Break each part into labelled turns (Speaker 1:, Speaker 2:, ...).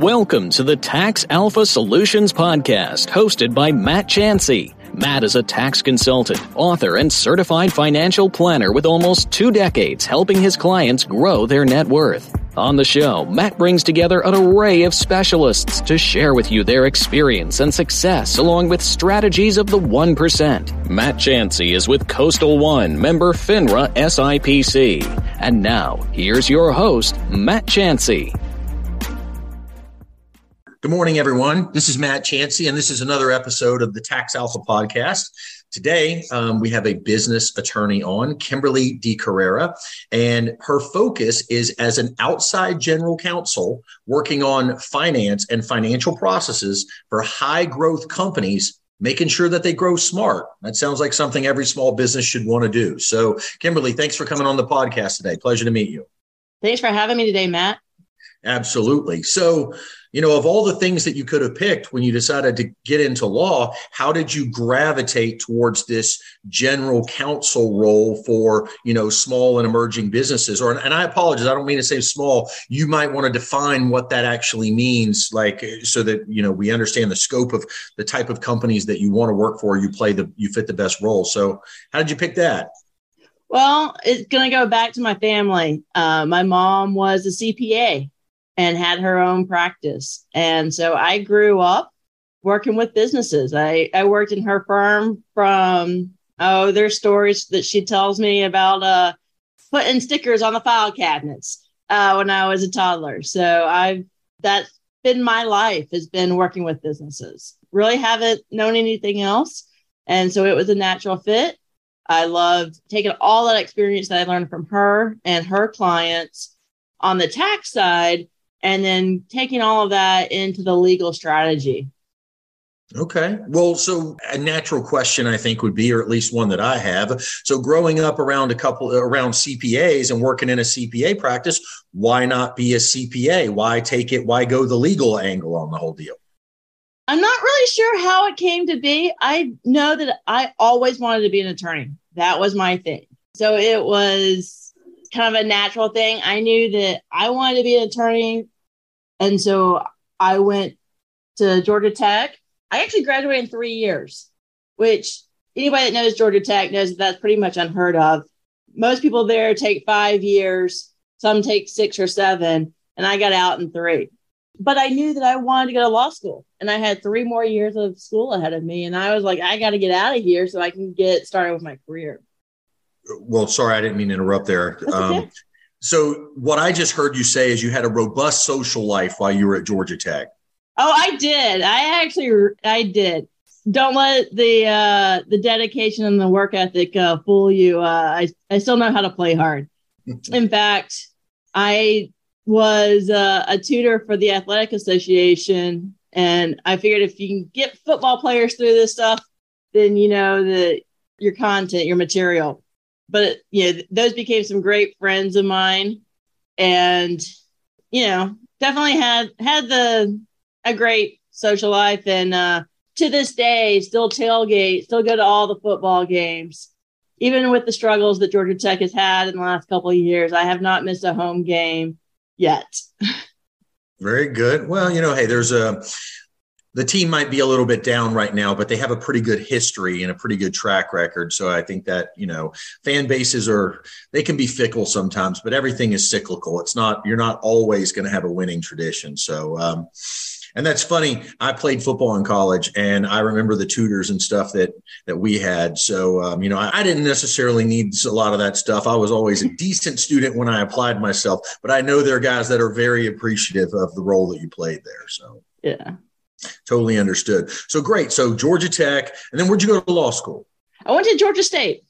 Speaker 1: Welcome to the Tax Alpha Solutions Podcast, hosted by Matt Chancey. Matt is a tax consultant, author, and certified financial planner with almost two decades helping his clients grow their net worth. On the show, Matt brings together an array of specialists to share with you their experience and success along with strategies of the 1%. Matt Chancey is with Coastal One, member FINRA SIPC. And now, here's your host, Matt Chancey.
Speaker 2: Good morning, everyone. This is Matt Chancey, and this is another episode of the Tax Alpha podcast. Today, um, we have a business attorney on, Kimberly DeCarrera, and her focus is as an outside general counsel working on finance and financial processes for high growth companies, making sure that they grow smart. That sounds like something every small business should want to do. So, Kimberly, thanks for coming on the podcast today. Pleasure to meet you.
Speaker 3: Thanks for having me today, Matt.
Speaker 2: Absolutely. So, you know, of all the things that you could have picked when you decided to get into law, how did you gravitate towards this general counsel role for, you know, small and emerging businesses? Or, and I apologize, I don't mean to say small. You might want to define what that actually means, like, so that, you know, we understand the scope of the type of companies that you want to work for. You play the, you fit the best role. So, how did you pick that?
Speaker 3: Well, it's going to go back to my family. Uh, my mom was a CPA and had her own practice. And so I grew up working with businesses. I, I worked in her firm from, oh, there's stories that she tells me about uh, putting stickers on the file cabinets uh, when I was a toddler. So I've, that's been my life has been working with businesses. Really haven't known anything else. And so it was a natural fit. I loved taking all that experience that I learned from her and her clients on the tax side and then taking all of that into the legal strategy.
Speaker 2: Okay. Well, so a natural question I think would be, or at least one that I have. So growing up around a couple around CPAs and working in a CPA practice, why not be a CPA? Why take it? Why go the legal angle on the whole deal?
Speaker 3: I'm not really sure how it came to be. I know that I always wanted to be an attorney. That was my thing. So it was kind of a natural thing. I knew that I wanted to be an attorney. And so I went to Georgia Tech. I actually graduated in three years, which anybody that knows Georgia Tech knows that that's pretty much unheard of. Most people there take five years, some take six or seven, and I got out in three. But I knew that I wanted to go to law school, and I had three more years of school ahead of me. And I was like, I got to get out of here so I can get started with my career
Speaker 2: well, sorry, I didn't mean to interrupt there. Um, so, what I just heard you say is you had a robust social life while you were at Georgia Tech.
Speaker 3: Oh, I did. I actually, I did. Don't let the uh, the dedication and the work ethic uh, fool you. Uh, I I still know how to play hard. In fact, I was uh, a tutor for the athletic association, and I figured if you can get football players through this stuff, then you know that your content, your material but you know, those became some great friends of mine, and you know, definitely had had the a great social life, and uh, to this day, still tailgate, still go to all the football games, even with the struggles that Georgia Tech has had in the last couple of years. I have not missed a home game yet.
Speaker 2: Very good. Well, you know, hey, there's a the team might be a little bit down right now, but they have a pretty good history and a pretty good track record. So I think that, you know, fan bases are, they can be fickle sometimes, but everything is cyclical. It's not, you're not always going to have a winning tradition. So, um, and that's funny. I played football in college, and I remember the tutors and stuff that that we had. So, um, you know, I, I, didn't necessarily need a lot of that stuff. I was always a decent student when I applied myself, but I know there are guys that are very appreciative of the role that you played there. So,
Speaker 3: yeah,
Speaker 2: Totally understood. So great. So Georgia Tech, and then where'd you go to law school?
Speaker 3: I went to Georgia State.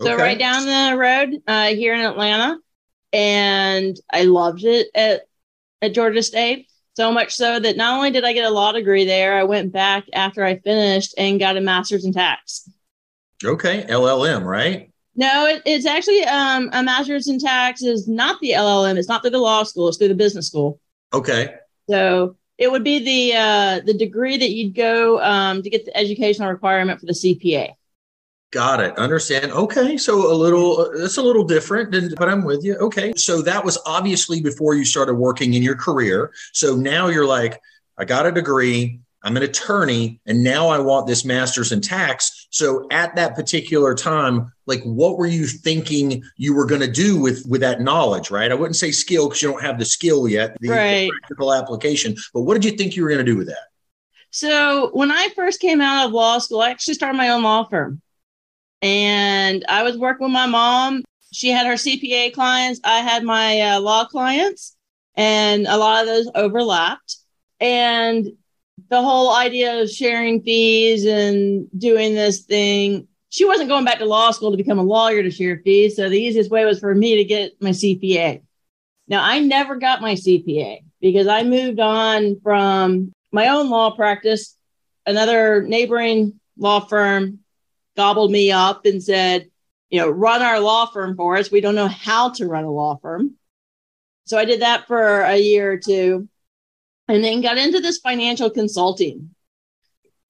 Speaker 3: So okay. right down the road uh, here in Atlanta, and I loved it at at Georgia State. So much so that not only did I get a law degree there, I went back after I finished and got a master's in tax.
Speaker 2: Okay, LLM, right?
Speaker 3: No, it, it's actually um, a master's in tax is not the LLM. It's not through the law school. It's through the business school.
Speaker 2: Okay.
Speaker 3: So it would be the uh, the degree that you'd go um, to get the educational requirement for the CPA.
Speaker 2: Got it. Understand. Okay. So a little, it's a little different, than, but I'm with you. Okay. So that was obviously before you started working in your career. So now you're like, I got a degree. I'm an attorney and now I want this master's in tax. So at that particular time, like what were you thinking you were going to do with with that knowledge, right? I wouldn't say skill because you don't have the skill yet, the,
Speaker 3: right.
Speaker 2: the practical application. But what did you think you were going to do with that?
Speaker 3: So when I first came out of law school, I actually started my own law firm. And I was working with my mom. She had her CPA clients. I had my uh, law clients, and a lot of those overlapped. And the whole idea of sharing fees and doing this thing, she wasn't going back to law school to become a lawyer to share fees. So the easiest way was for me to get my CPA. Now, I never got my CPA because I moved on from my own law practice. Another neighboring law firm gobbled me up and said, you know, run our law firm for us. We don't know how to run a law firm. So I did that for a year or two and then got into this financial consulting.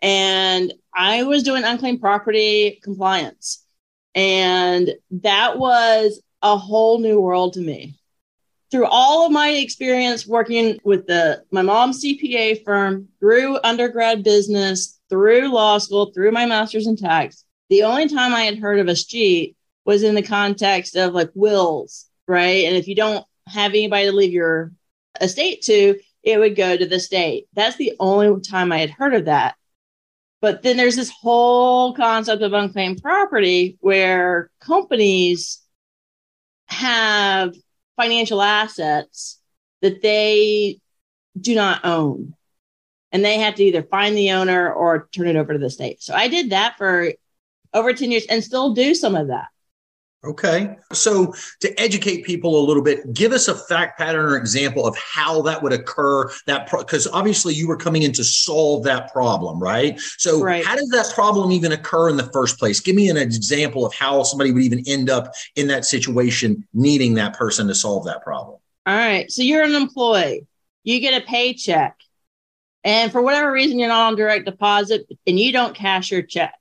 Speaker 3: And I was doing unclaimed property compliance. And that was a whole new world to me. Through all of my experience working with the my mom's CPA firm, through undergrad business, through law school, through my master's in tax, the only time I had heard of escheat was in the context of like wills, right? And if you don't have anybody to leave your estate to, it would go to the state. That's the only time I had heard of that. But then there's this whole concept of unclaimed property where companies have financial assets that they do not own. And they have to either find the owner or turn it over to the state. So I did that for over 10 years and still do some of that.
Speaker 2: Okay. So to educate people a little bit, give us a fact pattern or example of how that would occur that because pro- obviously you were coming in to solve that problem, right? So right. how does that problem even occur in the first place? Give me an example of how somebody would even end up in that situation needing that person to solve that problem.
Speaker 3: All right. So you're an employee. You get a paycheck. And for whatever reason you're not on direct deposit and you don't cash your check.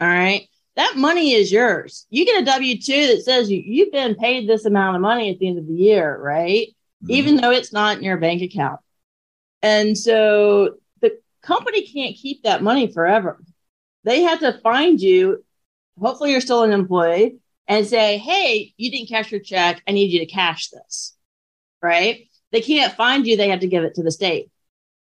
Speaker 3: All right that money is yours. You get a W 2 that says you, you've been paid this amount of money at the end of the year, right? Mm-hmm. Even though it's not in your bank account. And so the company can't keep that money forever. They have to find you. Hopefully, you're still an employee and say, Hey, you didn't cash your check. I need you to cash this, right? They can't find you. They have to give it to the state.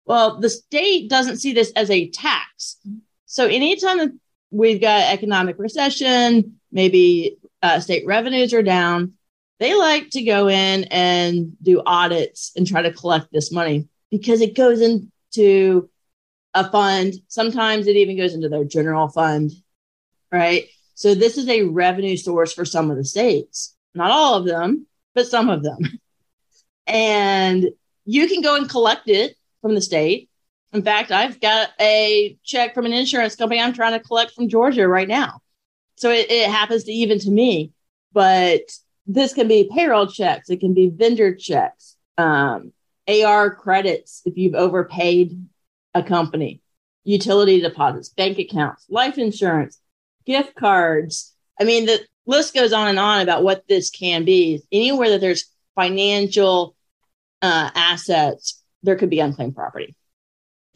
Speaker 3: Well, the state doesn't see this as a tax. So anytime we've got economic recession, maybe uh, state revenues are down. They like to go in and do audits and try to collect this money because it goes into a fund. Sometimes it even goes into their general fund, right? So this is a revenue source for some of the states, not all of them, but some of them. And you can go and collect it from the state in fact, I've got a check from an insurance company I'm trying to collect from Georgia right now. So it, it happens to even to me, but this can be payroll checks, it can be vendor checks, um, AR credits if you've overpaid a company, utility deposits, bank accounts, life insurance, gift cards. I mean, the list goes on and on about what this can be. Anywhere that there's financial uh, assets, there could be unclaimed property.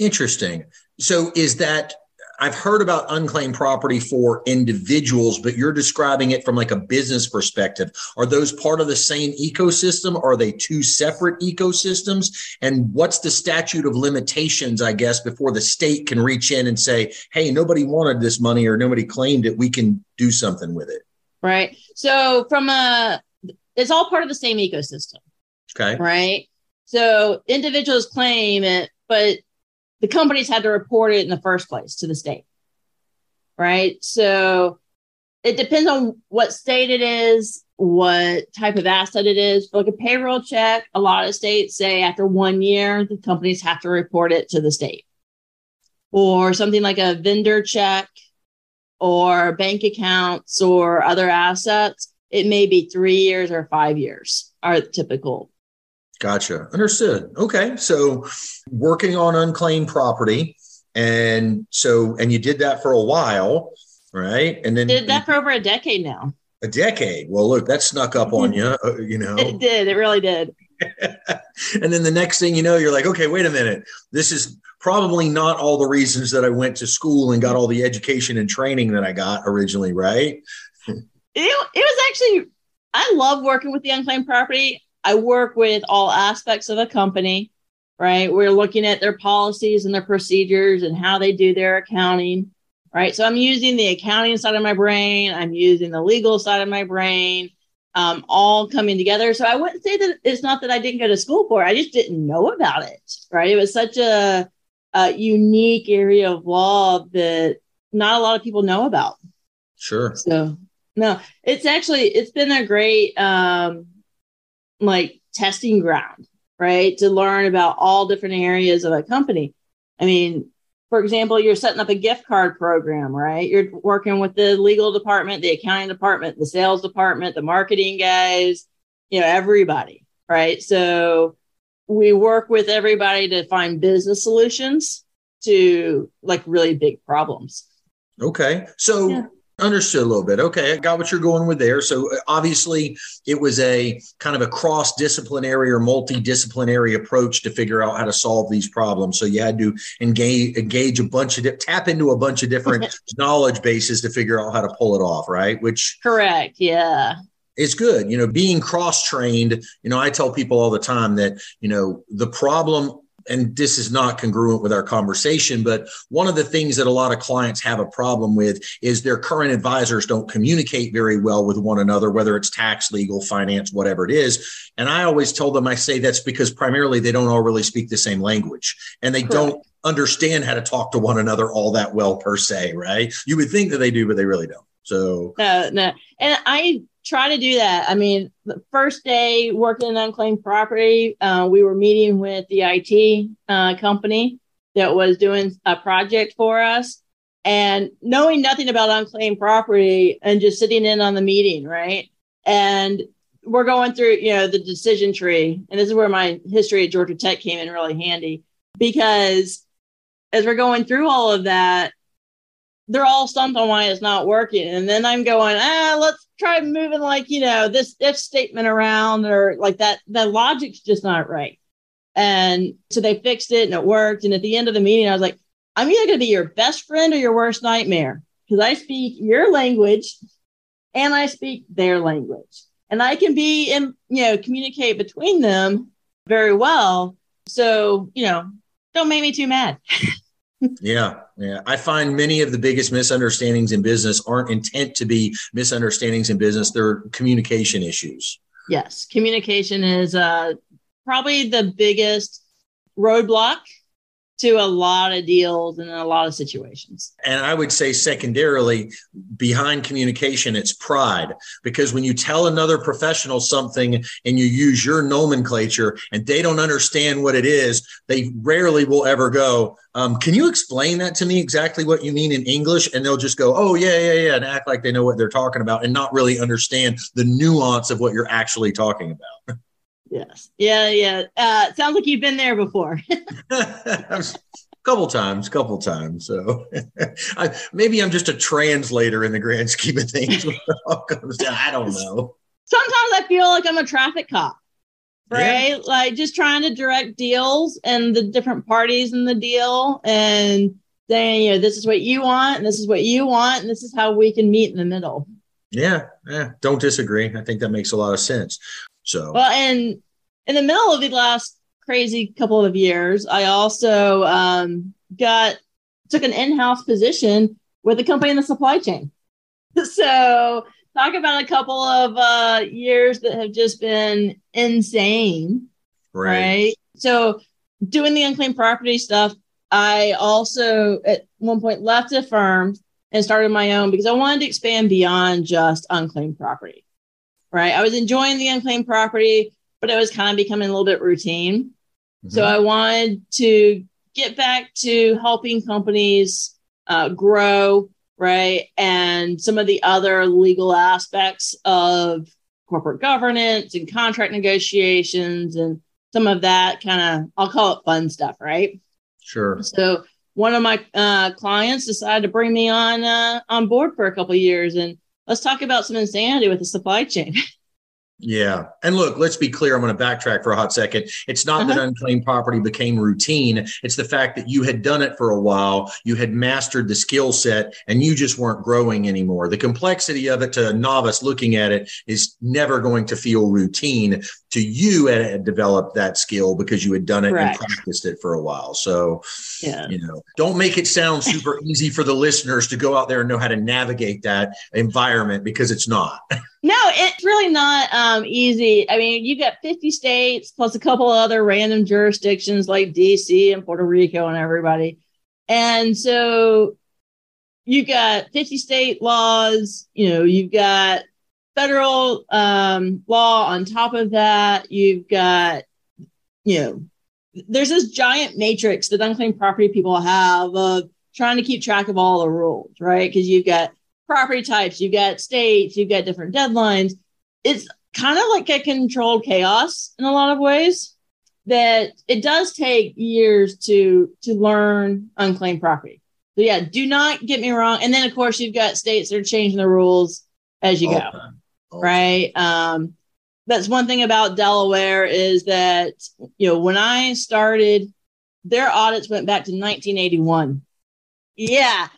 Speaker 2: Interesting. So is that I've heard about unclaimed property for individuals, but you're describing it from like a business perspective. Are those part of the same ecosystem? Are they two separate ecosystems? And what's the statute of limitations, I guess, before the state can reach in and say, hey, nobody wanted this money or nobody claimed it. We can do something with it.
Speaker 3: Right. So from a, it's all part of the same ecosystem.
Speaker 2: Okay.
Speaker 3: Right. So individuals claim it, but the companies had to report it in the first place to the state. Right. So it depends on what state it is, what type of asset it is. For Like a payroll check, a lot of states say after one year, the companies have to report it to the state. Or something like a vendor check or bank accounts or other assets, it may be three years or five years are typical.
Speaker 2: Gotcha. Understood. Okay. So working on unclaimed property. And so, and you did that for a while, right? And then
Speaker 3: did that for over a decade now.
Speaker 2: A decade. Well, look, that snuck up on you, uh, you know.
Speaker 3: It did. It really did.
Speaker 2: and then the next thing you know, you're like, okay, wait a minute. This is probably not all the reasons that I went to school and got all the education and training that I got originally, right?
Speaker 3: it, it was actually, I love working with the unclaimed property. I work with all aspects of a company, right? We're looking at their policies and their procedures and how they do their accounting right? So I'm using the accounting side of my brain, I'm using the legal side of my brain, um, all coming together. So I wouldn't say that it's not that I didn't go to school for it, I just didn't know about it, right? It was such a, a unique area of law that not a lot of people know about.
Speaker 2: Sure.
Speaker 3: So no, it's actually it's been a great um like testing ground, right? To learn about all different areas of a company. I mean, for example, you're setting up a gift card program, right? You're working with the legal department, the accounting department, the sales department, the marketing guys, you know, everybody, right? So we work with everybody to find business solutions to like really big problems.
Speaker 2: Okay. So yeah. Understood a little bit. Okay, I got what you're going with there. So uh, obviously, it was a kind of a cross-disciplinary or multidisciplinary approach to figure out how to solve these problems. So you had to engage engage a bunch of tap into a bunch of different knowledge bases to figure out how to pull it off. Right? Which
Speaker 3: correct? Yeah.
Speaker 2: It's good, you know, being cross trained. You know, I tell people all the time that, you know, the problem and this is not congruent with our conversation, but one of the things that a lot of clients have a problem with is their current advisors don't communicate very well with one another, whether it's tax, legal, finance, whatever it is. And I always tell them, I say that's because primarily they don't all really speak the same language and they Correct. don't understand how to talk to one another all that well per se, right? You would think that they do, but they really don't. So
Speaker 3: no, no. And I try to do that. I mean, the first day working in unclaimed property, uh, we were meeting with the IT uh, company that was doing a project for us. And knowing nothing about unclaimed property and just sitting in on the meeting, right? And we're going through, you know, the decision tree. And this is where my history at Georgia Tech came in really handy because as we're going through all of that, they're all stumped on why it's not working. And then I'm going, ah, let's try moving like, you know, this if statement around or like that. The logic's just not right. And so they fixed it and it worked. And at the end of the meeting, I was like, I'm either going to be your best friend or your worst nightmare because I speak your language and I speak their language. And I can be in, you know, communicate between them very well. So, you know, don't make me too mad.
Speaker 2: yeah, yeah. I find many of the biggest misunderstandings in business aren't intent to be misunderstandings in business, they're communication issues.
Speaker 3: Yes, communication is uh, probably the biggest roadblock to a lot of deals and a lot of situations.
Speaker 2: And I would say, secondarily, behind communication, it's pride. Because when you tell another professional something and you use your nomenclature and they don't understand what it is, they rarely will ever go, um, Can you explain that to me exactly what you mean in English? And they'll just go, Oh, yeah, yeah, yeah, and act like they know what they're talking about and not really understand the nuance of what you're actually talking about.
Speaker 3: Yes. Yeah. Yeah. Uh, sounds like you've been there before.
Speaker 2: A couple times, couple times. So I, maybe I'm just a translator in the grand scheme of things. I don't know.
Speaker 3: Sometimes I feel like I'm a traffic cop, right? Yeah. Like just trying to direct deals and the different parties in the deal and saying, you know, this is what you want and this is what you want and this is how we can meet in the middle.
Speaker 2: Yeah, yeah, don't disagree. I think that makes a lot of sense. So
Speaker 3: well, and in the middle of the last crazy couple of years, I also um, got took an in-house position with a company in the supply chain. so talk about a couple of uh, years that have just been insane, right. right? So doing the unclaimed property stuff, I also at one point left a firm and started my own because I wanted to expand beyond just unclaimed property right? I was enjoying the unclaimed property, but it was kind of becoming a little bit routine. Mm-hmm. So I wanted to get back to helping companies uh, grow, right? And some of the other legal aspects of corporate governance and contract negotiations and some of that kind of, I'll call it fun stuff, right?
Speaker 2: Sure.
Speaker 3: So one of my uh, clients decided to bring me on uh, on board for a couple years and let's talk about some insanity with the supply chain.
Speaker 2: Yeah. And look, let's be clear. I'm going to backtrack for a hot second. It's not uh-huh. that unclaimed property became routine. It's the fact that you had done it for a while, you had mastered the skill set, and you just weren't growing anymore. The complexity of it to a novice looking at it is never going to feel routine. To you, had developed that skill because you had done it Correct. and practiced it for a while. So, yeah. you know, don't make it sound super easy for the listeners to go out there and know how to navigate that environment because it's not.
Speaker 3: No, it's really not um, easy. I mean, you got 50 states plus a couple other random jurisdictions like DC and Puerto Rico and everybody. And so you've got 50 state laws, you know, you've got federal um, law on top of that. You've got, you know, there's this giant matrix that unclaimed property people have of trying to keep track of all the rules, right? Because you've got property types, you've got states, you've got different deadlines. It's kind of like a controlled chaos in a lot of ways that it does take years to to learn unclaimed property. So yeah, do not get me wrong. And then of course you've got states that are changing the rules as you go. Right. Um, that's one thing about Delaware is that you know when I started, their audits went back to 1981. Yeah,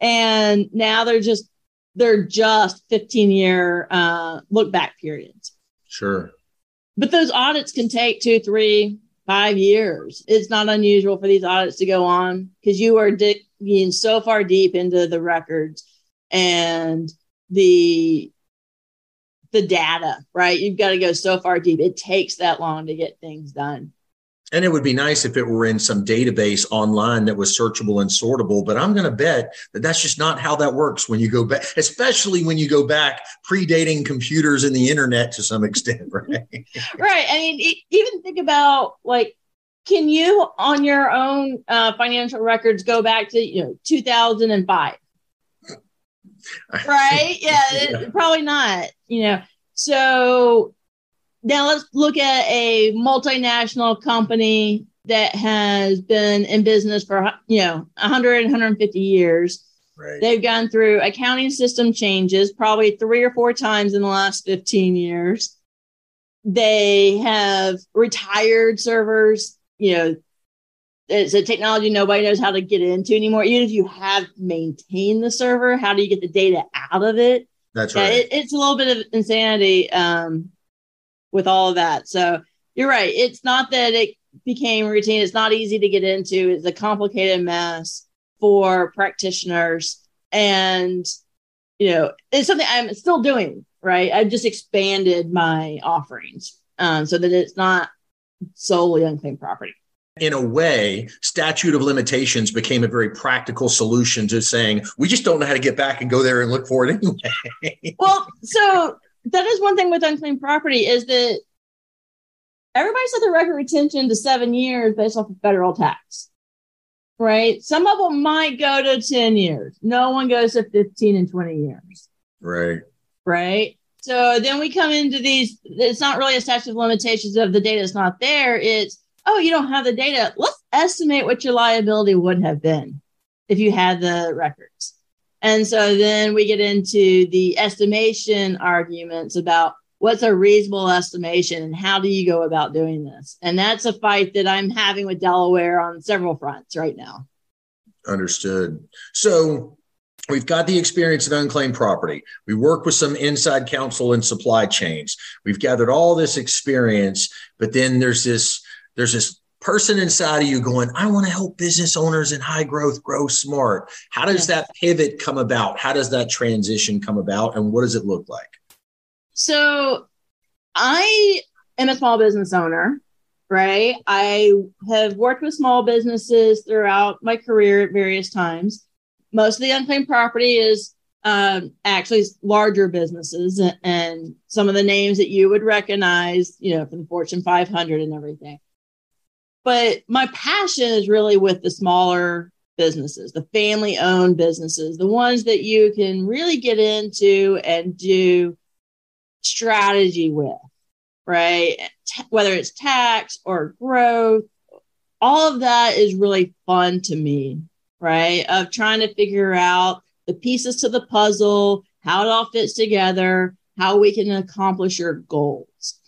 Speaker 3: and now they're just they're just 15 year uh, look back periods.
Speaker 2: Sure.
Speaker 3: But those audits can take two, three, five years. It's not unusual for these audits to go on because you are digging so far deep into the records and the the data, right? You've got to go so far deep. It takes that long to get things done.
Speaker 2: And it would be nice if it were in some database online that was searchable and sortable. But I'm going to bet that that's just not how that works when you go back, especially when you go back predating computers and the internet to some extent, right?
Speaker 3: right. I mean, even think about like, can you on your own uh, financial records go back to, you know, 2005? right. Yeah, yeah. It, probably not, you know. So now let's look at a multinational company that has been in business for you know 100 150 years. Right. they've gone through accounting system changes probably three or four times in the last 15 years. They have retired servers you know it's a technology nobody knows how to get into anymore. Even if you have maintained the server how do you get the data out of it?
Speaker 2: That's right.
Speaker 3: it, it's a little bit of insanity um, with all of that. So you're right. It's not that it became routine. It's not easy to get into. It's a complicated mess for practitioners. And, you know, it's something I'm still doing, right? I've just expanded my offerings um, so that it's not solely unclaimed property.
Speaker 2: In a way, statute of limitations became a very practical solution to saying, we just don't know how to get back and go there and look for it anyway.
Speaker 3: well, so that is one thing with unclaimed property is that everybody set the record retention to seven years based off of federal tax. Right. Some of them might go to 10 years. No one goes to 15 and 20 years.
Speaker 2: Right.
Speaker 3: Right. So then we come into these, it's not really a statute of limitations of the data is not there. It's, oh, you don't have the data. Let's estimate what your liability would have been if you had the records. And so then we get into the estimation arguments about what's a reasonable estimation and how do you go about doing this? And that's a fight that I'm having with Delaware on several fronts right now.
Speaker 2: Understood. So we've got the experience of unclaimed property. We work with some inside counsel and supply chains. We've gathered all this experience, but then there's this there's this person inside of you going, I want to help business owners in high growth grow smart. How does that pivot come about? How does that transition come about? And what does it look like?
Speaker 3: So I am a small business owner, right? I have worked with small businesses throughout my career at various times. Most of the unclaimed property is um, actually larger businesses and, and some of the names that you would recognize, you know, from the Fortune 500 and everything. But my passion is really with the smaller businesses, the family owned businesses, the ones that you can really get into and do strategy with, right? T- whether it's tax or growth, all of that is really fun to me, right? Of trying to figure out the pieces to the puzzle, how it all fits together, how we can accomplish your goals.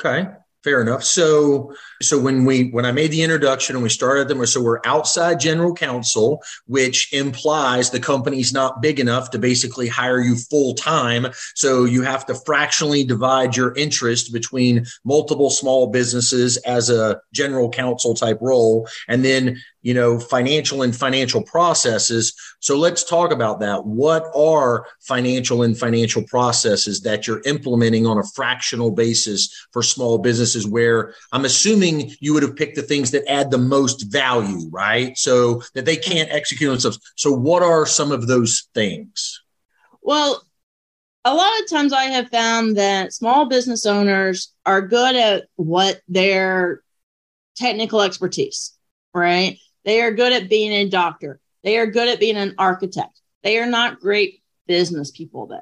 Speaker 2: Okay. Fair enough. So, so when we when I made the introduction and we started them, so we're outside general counsel, which implies the company's not big enough to basically hire you full time. So you have to fractionally divide your interest between multiple small businesses as a general counsel type role, and then you know, financial and financial processes. So let's talk about that. What are financial and financial processes that you're implementing on a fractional basis for small businesses where I'm assuming you would have picked the things that add the most value, right? So that they can't execute themselves. So what are some of those things?
Speaker 3: Well, a lot of times I have found that small business owners are good at what their technical expertise, right? They are good at being a doctor. They are good at being an architect. They are not great business people, though.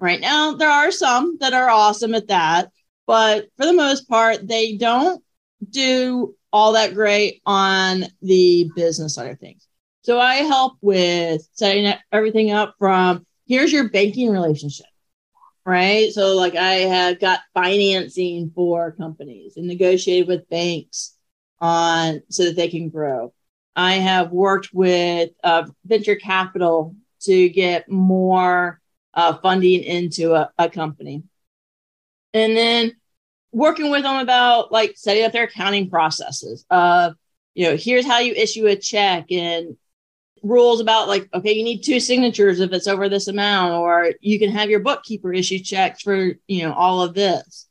Speaker 3: Right now, there are some that are awesome at that, but for the most part, they don't do all that great on the business side of things. So I help with setting everything up from here's your banking relationship, right? So, like, I have got financing for companies and negotiated with banks on so that they can grow. I have worked with uh, venture capital to get more uh, funding into a, a, company. And then working with them about like setting up their accounting processes. Uh, you know, here's how you issue a check and rules about like, okay, you need two signatures if it's over this amount, or you can have your bookkeeper issue checks for, you know, all of this.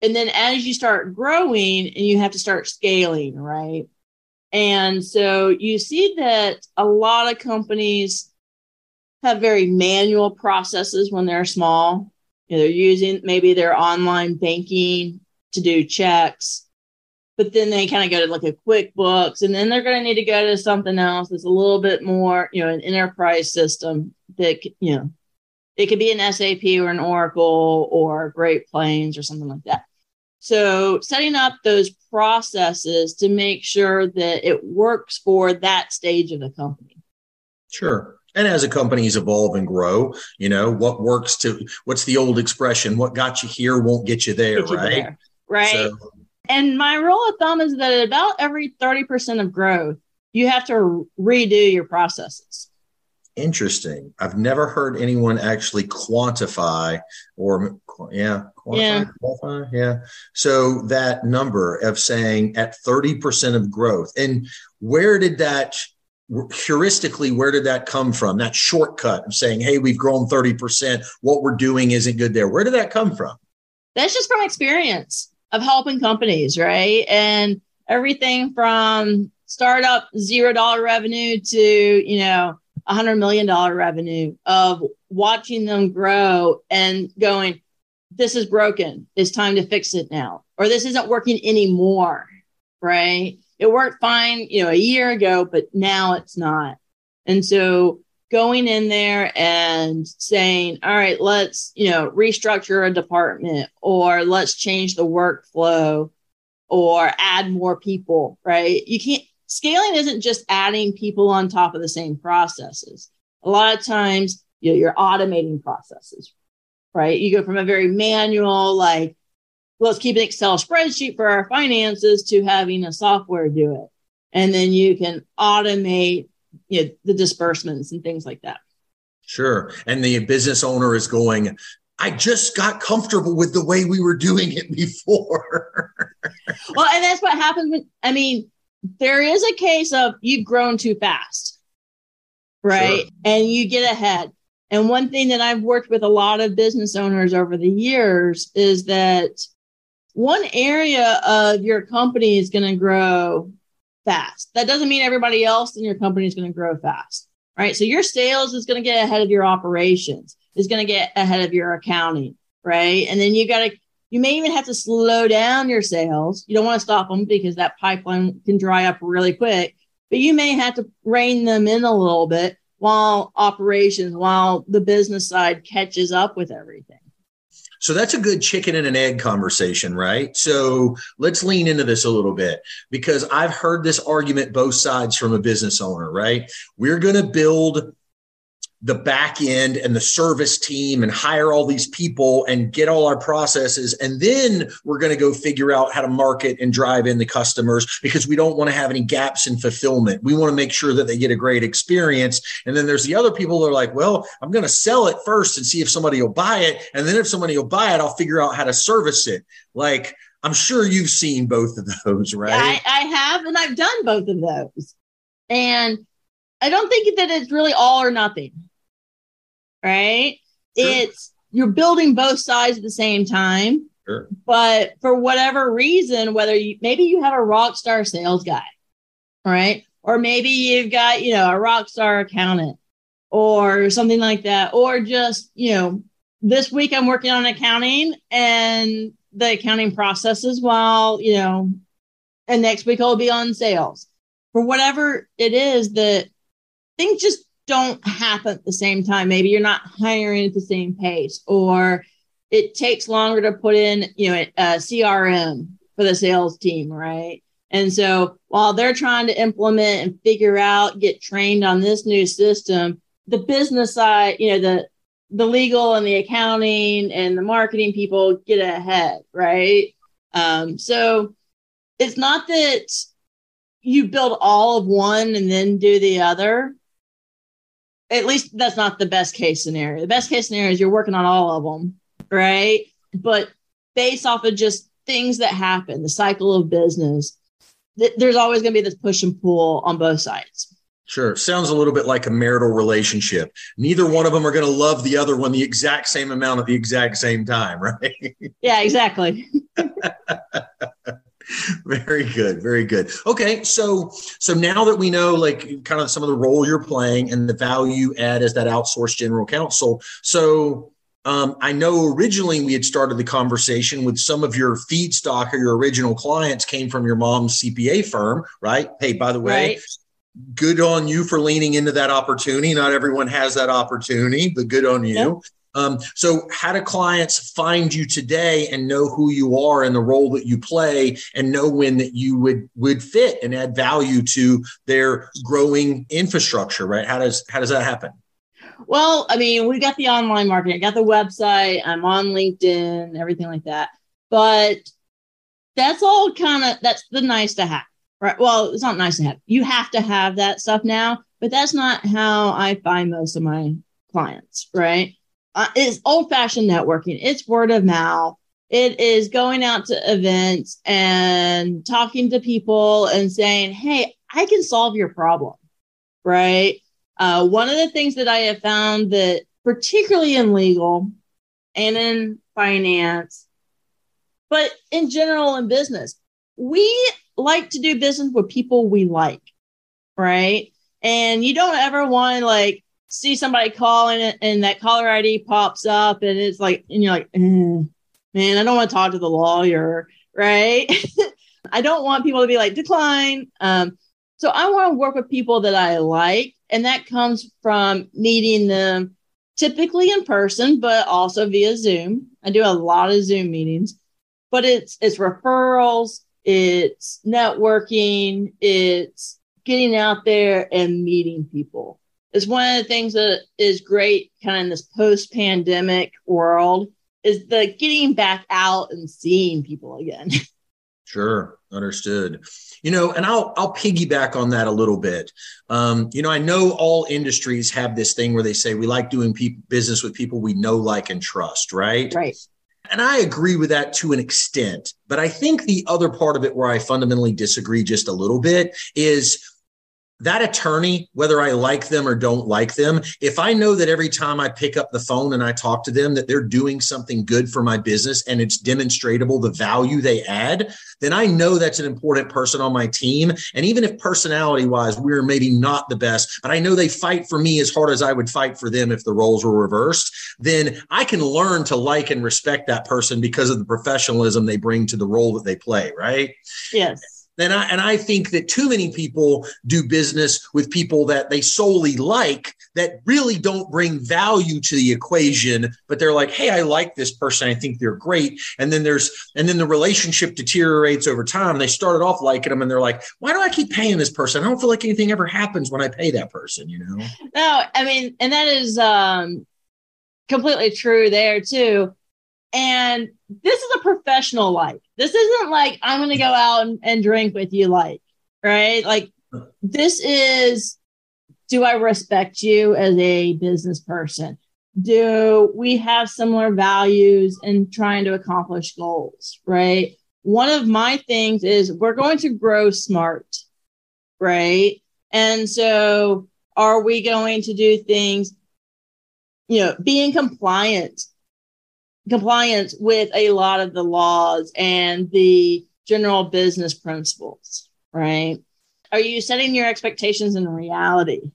Speaker 3: And then as you start growing and you have to start scaling, right? And so you see that a lot of companies have very manual processes when they're small. You know, they're using maybe their online banking to do checks, but then they kind of go to like a QuickBooks, and then they're going to need to go to something else that's a little bit more, you know, an enterprise system that you know, it could be an SAP or an Oracle or Great Plains or something like that. So, setting up those processes to make sure that it works for that stage of the company.
Speaker 2: Sure. And as a companies evolve and grow, you know, what works to what's the old expression? What got you here won't get you there, get you right? There.
Speaker 3: Right. So, and my rule of thumb is that about every 30% of growth, you have to redo your processes.
Speaker 2: Interesting. I've never heard anyone actually quantify or yeah, quantify, yeah. Yeah. So that number of saying at 30% of growth. And where did that heuristically, where did that come from? That shortcut of saying, hey, we've grown 30%. What we're doing isn't good there. Where did that come from?
Speaker 3: That's just from experience of helping companies, right? And everything from startup zero dollar revenue to, you know, a hundred million dollar revenue of watching them grow and going, this is broken. It's time to fix it now. Or this isn't working anymore. Right. It worked fine, you know, a year ago, but now it's not. And so going in there and saying, all right, let's, you know, restructure a department or let's change the workflow or add more people, right? You can't, scaling isn't just adding people on top of the same processes. A lot of times you know, you're automating processes, right? You go from a very manual, like, let's keep an Excel spreadsheet for our finances to having a software do it. And then you can automate you know, the disbursements and things like that.
Speaker 2: Sure. And the business owner is going, I just got comfortable with the way we were doing it before.
Speaker 3: well, and that's what happens when, I mean, there is a case of you've grown too fast, right? Sure. And you get ahead. And one thing that I've worked with a lot of business owners over the years is that one area of your company is going to grow fast. That doesn't mean everybody else in your company is going to grow fast. right? So your sales is going to get ahead of your operations, is going to get ahead of your accounting, right? And then you got to, you may even have to slow down your sales. You don't want to stop them because that pipeline can dry up really quick, but you may have to rein them in a little bit while operations, while the business side catches up with everything.
Speaker 2: So that's a good chicken and an egg conversation, right? So let's lean into this a little bit because I've heard this argument both sides from a business owner, right? We're going to build the back end and the service team and hire all these people and get all our processes. And then we're going to go figure out how to market and drive in the customers because we don't want to have any gaps in fulfillment. We want to make sure that they get a great experience. And then there's the other people that are like, well, I'm going to sell it first and see if somebody will buy it. And then if somebody will buy it, I'll figure out how to service it. Like, I'm sure you've seen both of those, right? I,
Speaker 3: I have, and I've done both of those. And I don't think that it's really all or nothing right? Sure. It's you're building both sides at the same time. Sure. But for whatever reason, whether you maybe you have a rock star sales guy, right? Or maybe you've got, you know, a rock star accountant or something like that. Or just, you know, this week I'm working on accounting and the accounting processes while, you know, and next week I'll be on sales. For whatever it is that things just don't happen at the same time. Maybe you're not hiring at the same pace, or it takes longer to put in, you know, a CRM for the sales team, right? And so while they're trying to implement and figure out, get trained on this new system, the business side, you know, the the legal and the accounting and the marketing people get ahead, right? Um, so it's not that you build all of one and then do the other at least that's not the best case scenario. The best case scenario is you're working on all of them, right? But based off of just things that happen, the cycle of business, th- there's always going to be this push and pull on both sides.
Speaker 2: Sure. Sounds a little bit like a marital relationship. Neither one of them are going to love the other one the exact same amount at the exact same time, right?
Speaker 3: Yeah, exactly.
Speaker 2: very good very good okay so so now that we know like kind of some of the role you're playing and the value add as that outsourced general counsel so um, I know originally we had started the conversation with some of your feedstock or your original clients came from your mom's CPA firm, right? Hey, by the way, right. good on you for leaning into that opportunity. Not everyone has that opportunity, but good on you. Yep. Um, so, how do clients find you today and know who you are and the role that you play, and know when that you would would fit and add value to their growing infrastructure? Right? How does how does that happen?
Speaker 3: Well, I mean, we got the online marketing, got the website, I'm on LinkedIn, everything like that. But that's all kind of that's the nice to have, right? Well, it's not nice to have. You have to have that stuff now, but that's not how I find most of my clients, right? Uh, it's old fashioned networking. It's word of mouth. It is going out to events and talking to people and saying, Hey, I can solve your problem. Right. Uh, one of the things that I have found that, particularly in legal and in finance, but in general in business, we like to do business with people we like. Right. And you don't ever want to like see somebody calling and that caller ID pops up and it's like, and you're like, eh, man, I don't want to talk to the lawyer, right? I don't want people to be like, decline. Um, so I want to work with people that I like. And that comes from meeting them typically in person, but also via Zoom. I do a lot of Zoom meetings, but it's, it's referrals, it's networking, it's getting out there and meeting people is one of the things that is great kind of in this post pandemic world is the getting back out and seeing people again.
Speaker 2: Sure, understood. You know, and I'll I'll piggyback on that a little bit. Um, you know, I know all industries have this thing where they say we like doing pe- business with people we know, like, and trust, right?
Speaker 3: Right.
Speaker 2: And I agree with that to an extent. But I think the other part of it where I fundamentally disagree just a little bit is that attorney, whether I like them or don't like them, if I know that every time I pick up the phone and I talk to them that they're doing something good for my business and it's demonstrable the value they add, then I know that's an important person on my team. And even if personality wise, we're maybe not the best, but I know they fight for me as hard as I would fight for them if the roles were reversed, then I can learn to like and respect that person because of the professionalism they bring to the role that they play, right?
Speaker 3: Yes.
Speaker 2: And I, and I think that too many people do business with people that they solely like that really don't bring value to the equation, but they're like, hey, I like this person. I think they're great. And then there's, and then the relationship deteriorates over time. They started off liking them and they're like, why do I keep paying this person? I don't feel like anything ever happens when I pay that person, you know?
Speaker 3: No, I mean, and that is um, completely true there too. And this is a professional like. This isn't like I'm going to go out and, and drink with you like, right? Like this is do I respect you as a business person? Do we have similar values in trying to accomplish goals, right? One of my things is we're going to grow smart, right? And so are we going to do things, you know, being compliant compliance with a lot of the laws and the general business principles, right? Are you setting your expectations in reality,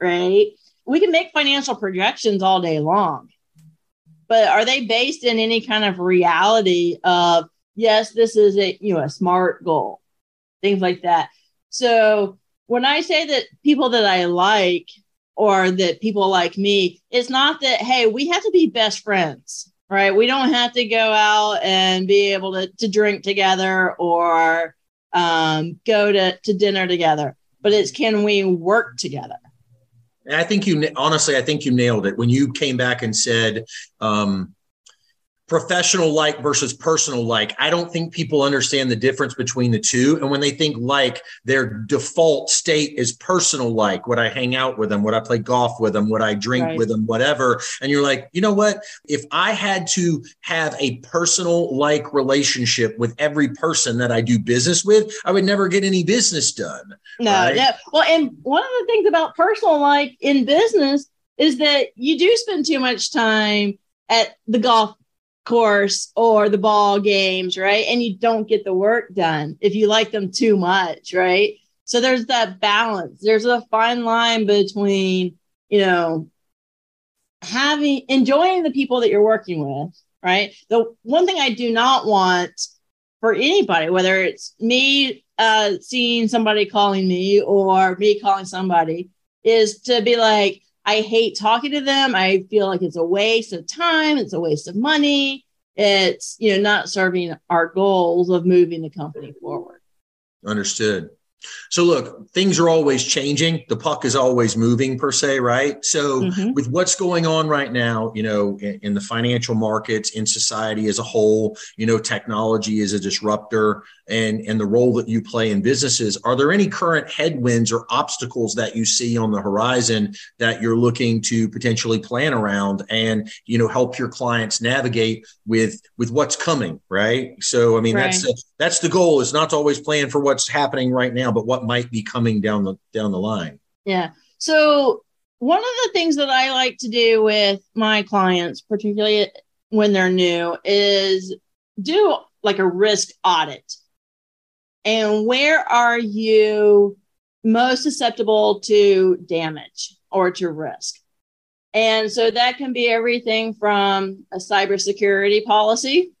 Speaker 3: right? We can make financial projections all day long, but are they based in any kind of reality of, yes, this is a, you know, a smart goal, things like that. So when I say that people that I like or that people like me, it's not that, hey, we have to be best friends right? We don't have to go out and be able to, to drink together or um, go to, to dinner together, but it's can we work together?
Speaker 2: I think you honestly, I think you nailed it when you came back and said, um, professional like versus personal like. I don't think people understand the difference between the two. And when they think like, their default state is personal like. Would I hang out with them? Would I play golf with them? Would I drink right. with them? Whatever. And you're like, you know what? If I had to have a personal like relationship with every person that I do business with, I would never get any business done.
Speaker 3: No, right? yeah. Well, and one of the things about personal like in business is that you do spend too much time at the golf course or the ball games, right? And you don't get the work done if you like them too much, right? So there's that balance. There's a fine line between, you know, having enjoying the people that you're working with, right? The one thing I do not want for anybody, whether it's me uh, seeing somebody calling me or me calling somebody, is to be like, I hate talking to them. I feel like it's a waste of time. It's a waste of money. It's, you know, not serving our goals of moving the company forward.
Speaker 2: Understood. So look, things are always changing. The puck is always moving per se, right? So mm-hmm. with what's going on right now, you know, in, in, the financial markets, in society as a whole, you know, technology is a disruptor and and the role that you play in businesses, are there any current headwinds or obstacles that you see on the horizon that you're looking to potentially plan around and, you know, help your clients navigate with with what's coming, right? So I mean, right. that's that's the goal is not to always plan for what's happening right now but what might be coming down the down the line.
Speaker 3: Yeah. So one of the things that i like to do with my clients particularly when they're new is do like a risk audit. And where are you most susceptible to damage or to risk? And so that can be everything from a cybersecurity policy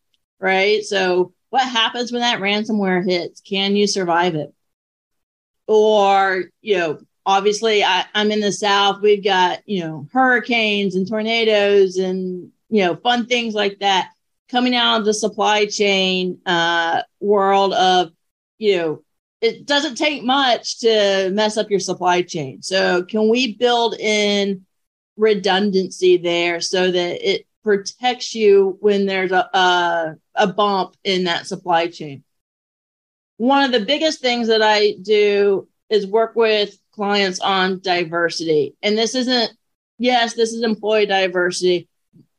Speaker 3: right? So what happens when that ransomware hits? Can you survive it? Or, you know, obviously I, I'm in the South. We've got, you know, hurricanes and tornadoes and, you know, fun things like that coming out of the supply chain uh, world of, you know, it doesn't take much to mess up your supply chain. So can we build in redundancy there so that it protects you when there's a, a, a bump in that supply chain. One of the biggest things that I do is work with clients on diversity. And this isn't, yes, this is employee diversity,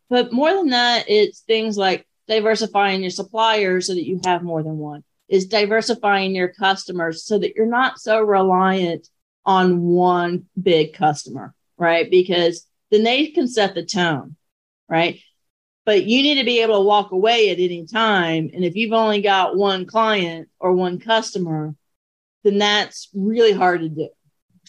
Speaker 3: but more than that, it's things like diversifying your suppliers so that you have more than one, is diversifying your customers so that you're not so reliant on one big customer, right? Because then they can set the tone, right? But you need to be able to walk away at any time. And if you've only got one client or one customer, then that's really hard to do.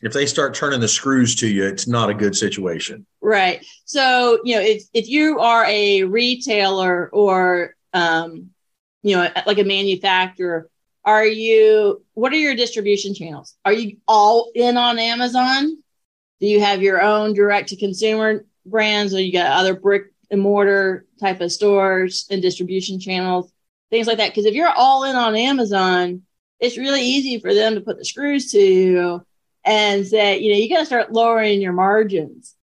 Speaker 2: If they start turning the screws to you, it's not a good situation.
Speaker 3: Right. So, you know, if, if you are a retailer or, um, you know, like a manufacturer, are you, what are your distribution channels? Are you all in on Amazon? Do you have your own direct to consumer brands or you got other brick and mortar type of stores and distribution channels, things like that? Because if you're all in on Amazon, it's really easy for them to put the screws to you and say, you know, you got to start lowering your margins,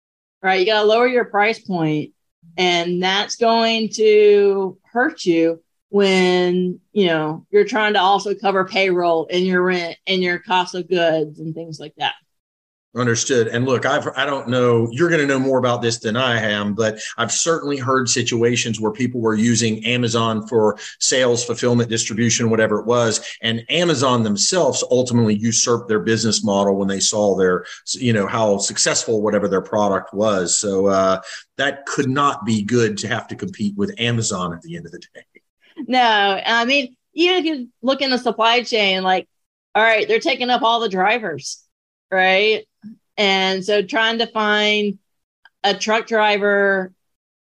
Speaker 3: right? You got to lower your price point, and that's going to hurt you when you know you're trying to also cover payroll and your rent and your cost of goods and things like that.
Speaker 2: Understood. And look, I've I don't know, you're going to know more about this than I am, but I've certainly heard situations where people were using Amazon for sales, fulfillment, distribution, whatever it was, and Amazon themselves ultimately usurped their business model when they saw their, you know, how successful whatever their product was. So uh, that could not be good to have to compete with Amazon at the end of the day.
Speaker 3: No, I mean, even if you look in the supply chain, like, all right, they're taking up all the drivers, right? And so trying to find a truck driver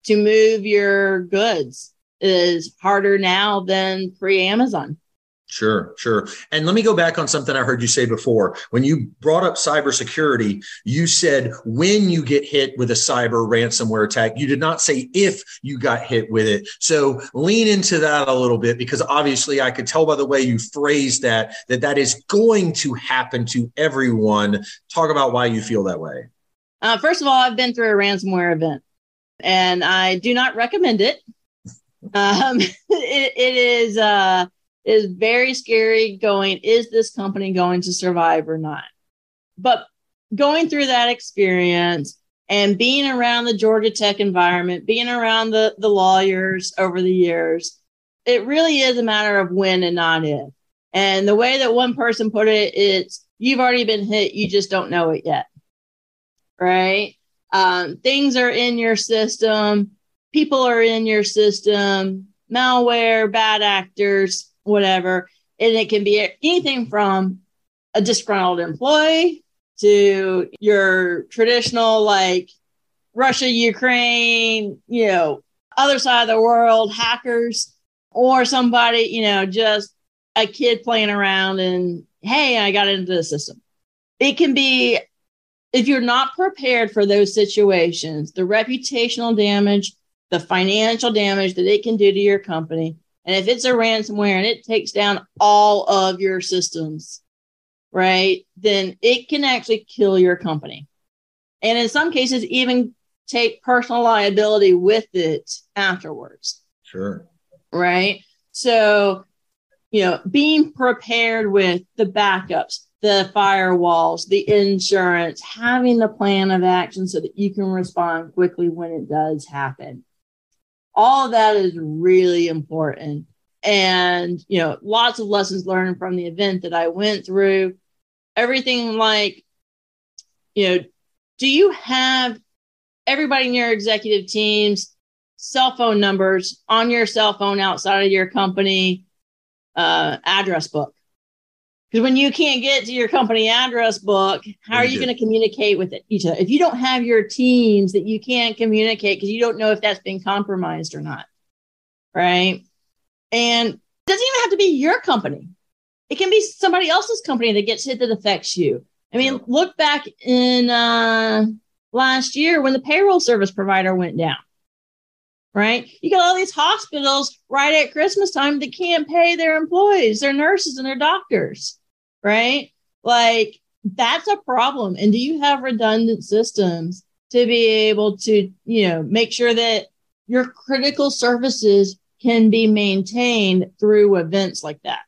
Speaker 3: to move your goods is harder now than pre Amazon.
Speaker 2: Sure, sure. And let me go back on something I heard you say before. When you brought up cybersecurity, you said when you get hit with a cyber ransomware attack, you did not say if you got hit with it. So lean into that a little bit because obviously I could tell by the way you phrased that that that is going to happen to everyone. Talk about why you feel that way.
Speaker 3: Uh, first of all, I've been through a ransomware event and I do not recommend it. Um, it, it is, uh, is very scary going, is this company going to survive or not? But going through that experience and being around the Georgia Tech environment, being around the, the lawyers over the years, it really is a matter of when and not if. And the way that one person put it, it's you've already been hit, you just don't know it yet. Right? Um, things are in your system, people are in your system, malware, bad actors, whatever. And it can be anything from a disgruntled employee to your traditional, like Russia, Ukraine, you know, other side of the world hackers, or somebody, you know, just a kid playing around and, hey, I got into the system. It can be, if you're not prepared for those situations, the reputational damage, the financial damage that it can do to your company, and if it's a ransomware and it takes down all of your systems, right, then it can actually kill your company. And in some cases, even take personal liability with it afterwards.
Speaker 2: Sure.
Speaker 3: Right. So, you know, being prepared with the backups, the firewalls, the insurance, having the plan of action so that you can respond quickly when it does happen all of that is really important. And, you know, lots of lessons learned from the event that I went through. Everything like, you know, do you have everybody in your executive team's cell phone numbers on your cell phone outside of your company uh, address book? Because when you can't get to your company address book, how are you going to communicate with each other? If you don't have your teams that you can't communicate because you don't know if that's been compromised or not, right? And it doesn't even have to be your company. It can be somebody else's company that gets hit that affects you. I mean, look back in uh, last year when the payroll service provider went down, right? You got all these hospitals right at Christmas time that can't pay their employees, their nurses, and their doctors right? Like that's a problem. And do you have redundant systems to be able to, you know, make sure that your critical services can be maintained through events like that?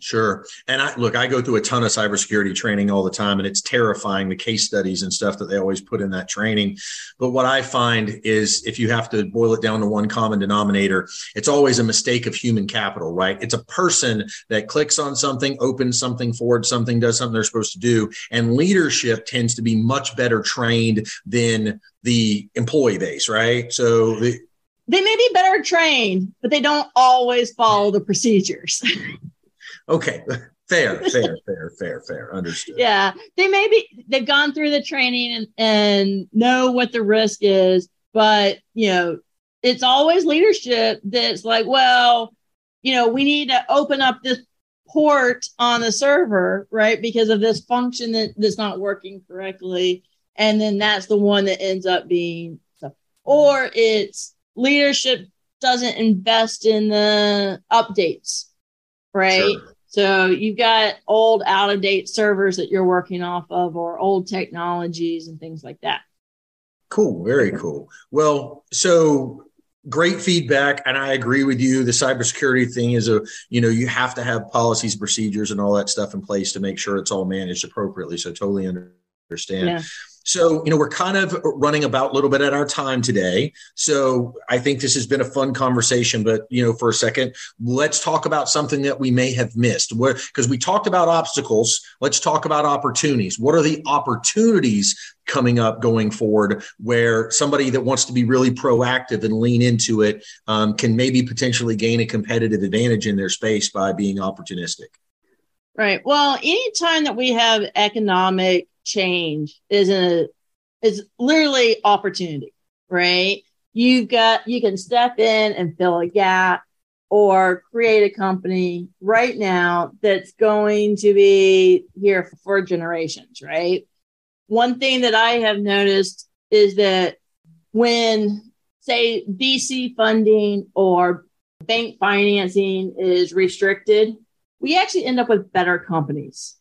Speaker 2: Sure. And I look, I go through a ton of cybersecurity training all the time, and it's terrifying the case studies and stuff that they always put in that training. But what I find is if you have to boil it down to one common denominator, it's always a mistake of human capital, right? It's a person that clicks on something, opens something, forwards something, does something they're supposed to do. And leadership tends to be much better trained than the employee base, right? So the,
Speaker 3: they may be better trained, but they don't always follow the procedures.
Speaker 2: Okay. Fair, fair, fair, fair, fair. Understood.
Speaker 3: Yeah. They may be, they've gone through the training and, and know what the risk is, but, you know, it's always leadership that's like, well, you know, we need to open up this port on the server, right? Because of this function that, that's not working correctly. And then that's the one that ends up being, or it's leadership doesn't invest in the updates, right? Sure. So you've got old, out of date servers that you're working off of, or old technologies and things like that.
Speaker 2: Cool. Very cool. Well, so great feedback and i agree with you the cybersecurity thing is a you know you have to have policies procedures and all that stuff in place to make sure it's all managed appropriately so totally understand yeah. So, you know, we're kind of running about a little bit at our time today. So, I think this has been a fun conversation. But, you know, for a second, let's talk about something that we may have missed. Because we talked about obstacles, let's talk about opportunities. What are the opportunities coming up going forward where somebody that wants to be really proactive and lean into it um, can maybe potentially gain a competitive advantage in their space by being opportunistic?
Speaker 3: Right. Well, anytime that we have economic change is a is literally opportunity, right? You've got you can step in and fill a gap or create a company right now that's going to be here for generations, right? One thing that I have noticed is that when say VC funding or bank financing is restricted, we actually end up with better companies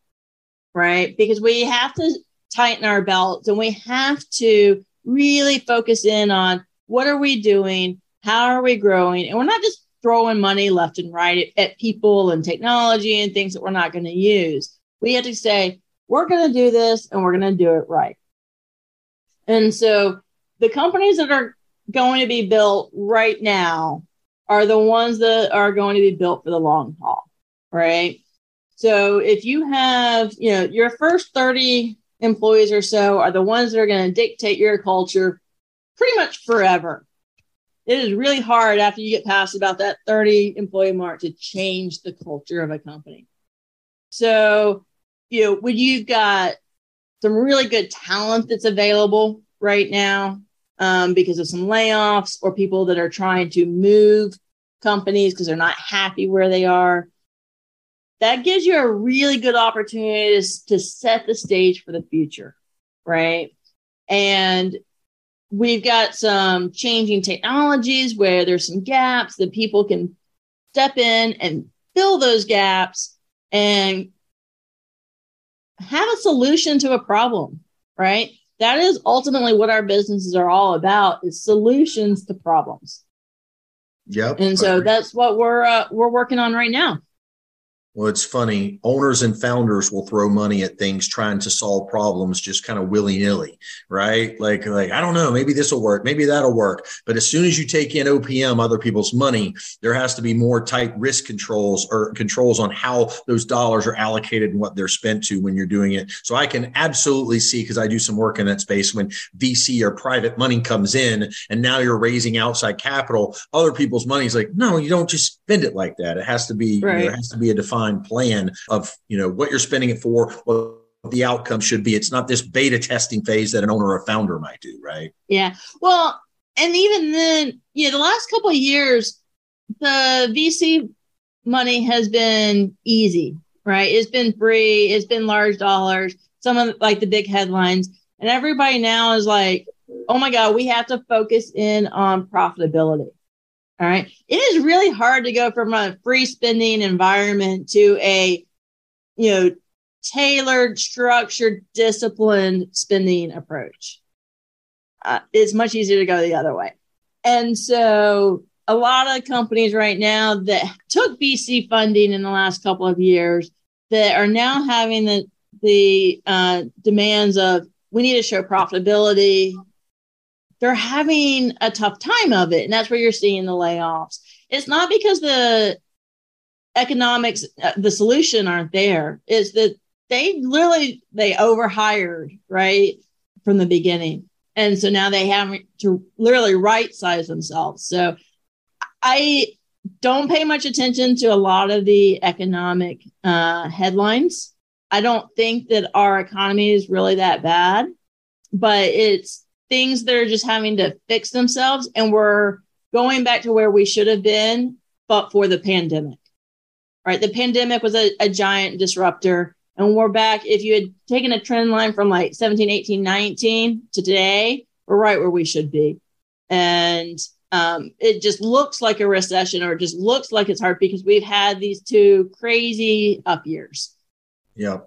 Speaker 3: right? Because we have to tighten our belts and we have to really focus in on what are we doing? How are we growing? And we're not just throwing money left and right at, at people and technology and things that we're not going to use. We have to say, we're going to do this and we're going to do it right. And so the companies that are going to be built right now are the ones that are going to be built for the long haul, right? So if you have, you know, your first 30 employees or so are the ones that are going to dictate your culture pretty much forever. It is really hard after you get past about that 30 employee mark to change the culture of a company. So, you know, when you've got some really good talent that's available right now um, because of some layoffs or people that are trying to move companies because they're not happy where they are, that gives you a really good opportunity to, to set the stage for the future, right? And we've got some changing technologies where there's some gaps that people can step in and fill those gaps and have a solution to a problem, right? That is ultimately what our businesses are all about is solutions to problems.
Speaker 2: Yep.
Speaker 3: And so that's what we're uh, we're working on right now.
Speaker 2: Well, it's funny. Owners and founders will throw money at things trying to solve problems just kind of willy nilly, right? Like, like I don't know, maybe this will work, maybe that'll work. But as soon as you take in OPM, other people's money, there has to be more tight risk controls or controls on how those dollars are allocated and what they're spent to when you're doing it. So I can absolutely see because I do some work in that space when VC or private money comes in and now you're raising outside capital, other people's money is like, no, you don't just spend it like that. It has to be, right. there has to be a defined defined plan of you know what you're spending it for, what the outcome should be. It's not this beta testing phase that an owner or founder might do, right?
Speaker 3: Yeah. Well, and even then, yeah, the last couple of years, the VC money has been easy, right? It's been free. It's been large dollars. Some of like the big headlines, and everybody now is like, "Oh my god, we have to focus in on profitability." All right. It is really hard to go from a free spending environment to a, you know, tailored, structured, disciplined spending approach. Uh, it's much easier to go the other way. And so a lot of companies right now that took VC funding in the last couple of years that are now having the the uh, demands of we need to show profitability. They're having a tough time of it, and that's where you're seeing the layoffs. It's not because the economics, uh, the solution aren't there. Is that they literally they overhired right from the beginning, and so now they have to literally right size themselves. So I don't pay much attention to a lot of the economic uh, headlines. I don't think that our economy is really that bad, but it's things that are just having to fix themselves. And we're going back to where we should have been, but for the pandemic. Right. The pandemic was a, a giant disruptor. And we're back. If you had taken a trend line from like 17, 18, 19 to today, we're right where we should be. And um, it just looks like a recession or it just looks like it's hard because we've had these two crazy up years.
Speaker 2: Yeah.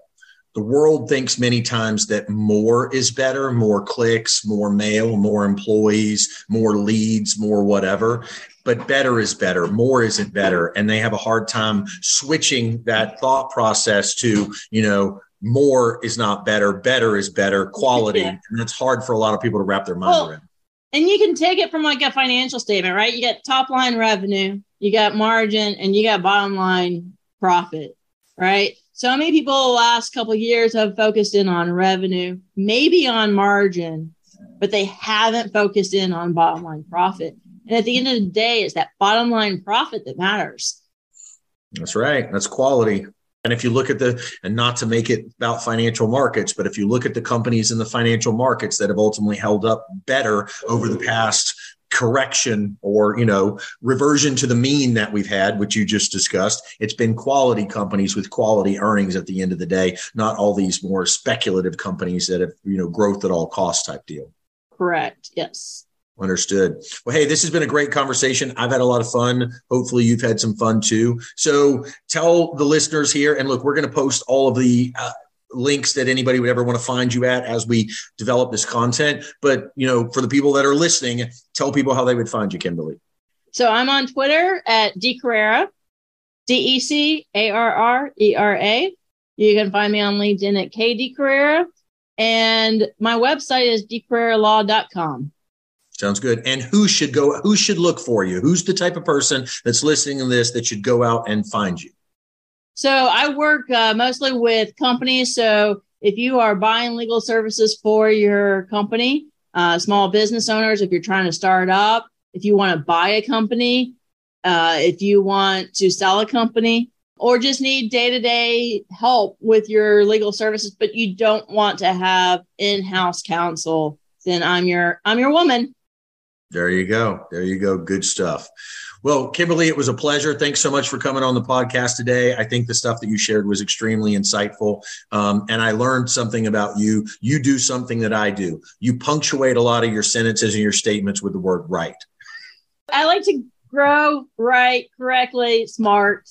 Speaker 2: The world thinks many times that more is better, more clicks, more mail, more employees, more leads, more whatever. But better is better, more isn't better. And they have a hard time switching that thought process to, you know, more is not better, better is better, quality. Yeah. And it's hard for a lot of people to wrap their mind well, around
Speaker 3: and you can take it from like a financial statement, right? You got top line revenue, you got margin, and you got bottom line profit, right? So many people the last couple years have focused in on revenue, maybe on margin, but they haven't focused in on bottom line profit. And at the end of the day, it's that bottom line profit that matters.
Speaker 2: That's right. That's quality. And if you look at the, and not to make it about financial markets, but if you look at the companies in the financial markets that have ultimately held up better over the past correction or you know reversion to the mean that we've had which you just discussed it's been quality companies with quality earnings at the end of the day not all these more speculative companies that have you know growth at all costs type deal
Speaker 3: correct yes
Speaker 2: Understood. Well, hey, this has been a great conversation. I've had a lot of fun. Hopefully, you've had some fun too. So, tell the listeners here, and look, we're going to post all of the uh, links that anybody would ever want to find you at as we develop this content. But, you know, for the people that are listening, tell people how they would find you, Kimberly.
Speaker 3: So, I'm on Twitter at DeCarrera, D E C A R R E R A. You can find me on LinkedIn at kdecarrera. And my website is decarreralaw.com.
Speaker 2: Sounds good. And who should go? Who should look for you? Who's the type of person that's listening to this that should go out and find you?
Speaker 3: So I work uh, mostly with companies. So if you are buying legal services for your company, uh, small business owners, if you're trying to start up, if you want to buy a company, uh, if you want to sell a company, or just need day to day help with your legal services, but you don't want to have in house counsel, then I'm your I'm your woman.
Speaker 2: There you go. There you go. Good stuff. Well, Kimberly, it was a pleasure. Thanks so much for coming on the podcast today. I think the stuff that you shared was extremely insightful. Um, and I learned something about you. You do something that I do. You punctuate a lot of your sentences and your statements with the word right.
Speaker 3: I like to grow right, correctly, smart,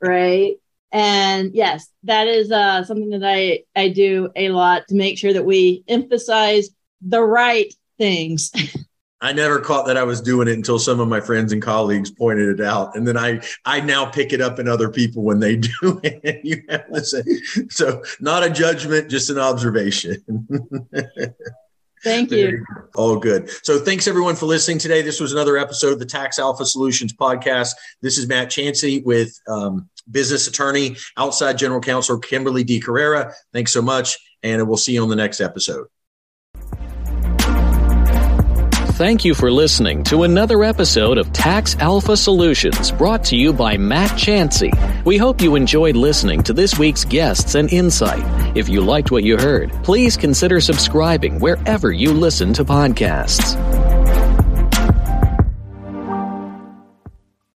Speaker 3: right? And yes, that is uh, something that I, I do a lot to make sure that we emphasize the right things.
Speaker 2: I never caught that I was doing it until some of my friends and colleagues pointed it out, and then I I now pick it up in other people when they do it. you have to say so, not a judgment, just an observation.
Speaker 3: Thank you.
Speaker 2: All good. So thanks everyone for listening today. This was another episode of the Tax Alpha Solutions podcast. This is Matt Chancey with um, business attorney, outside general counsel Kimberly DeCarrera. Thanks so much, and we'll see you on the next episode.
Speaker 1: Thank you for listening to another episode of Tax Alpha Solutions brought to you by Matt Chancey. We hope you enjoyed listening to this week's guests and insight. If you liked what you heard, please consider subscribing wherever you listen to podcasts.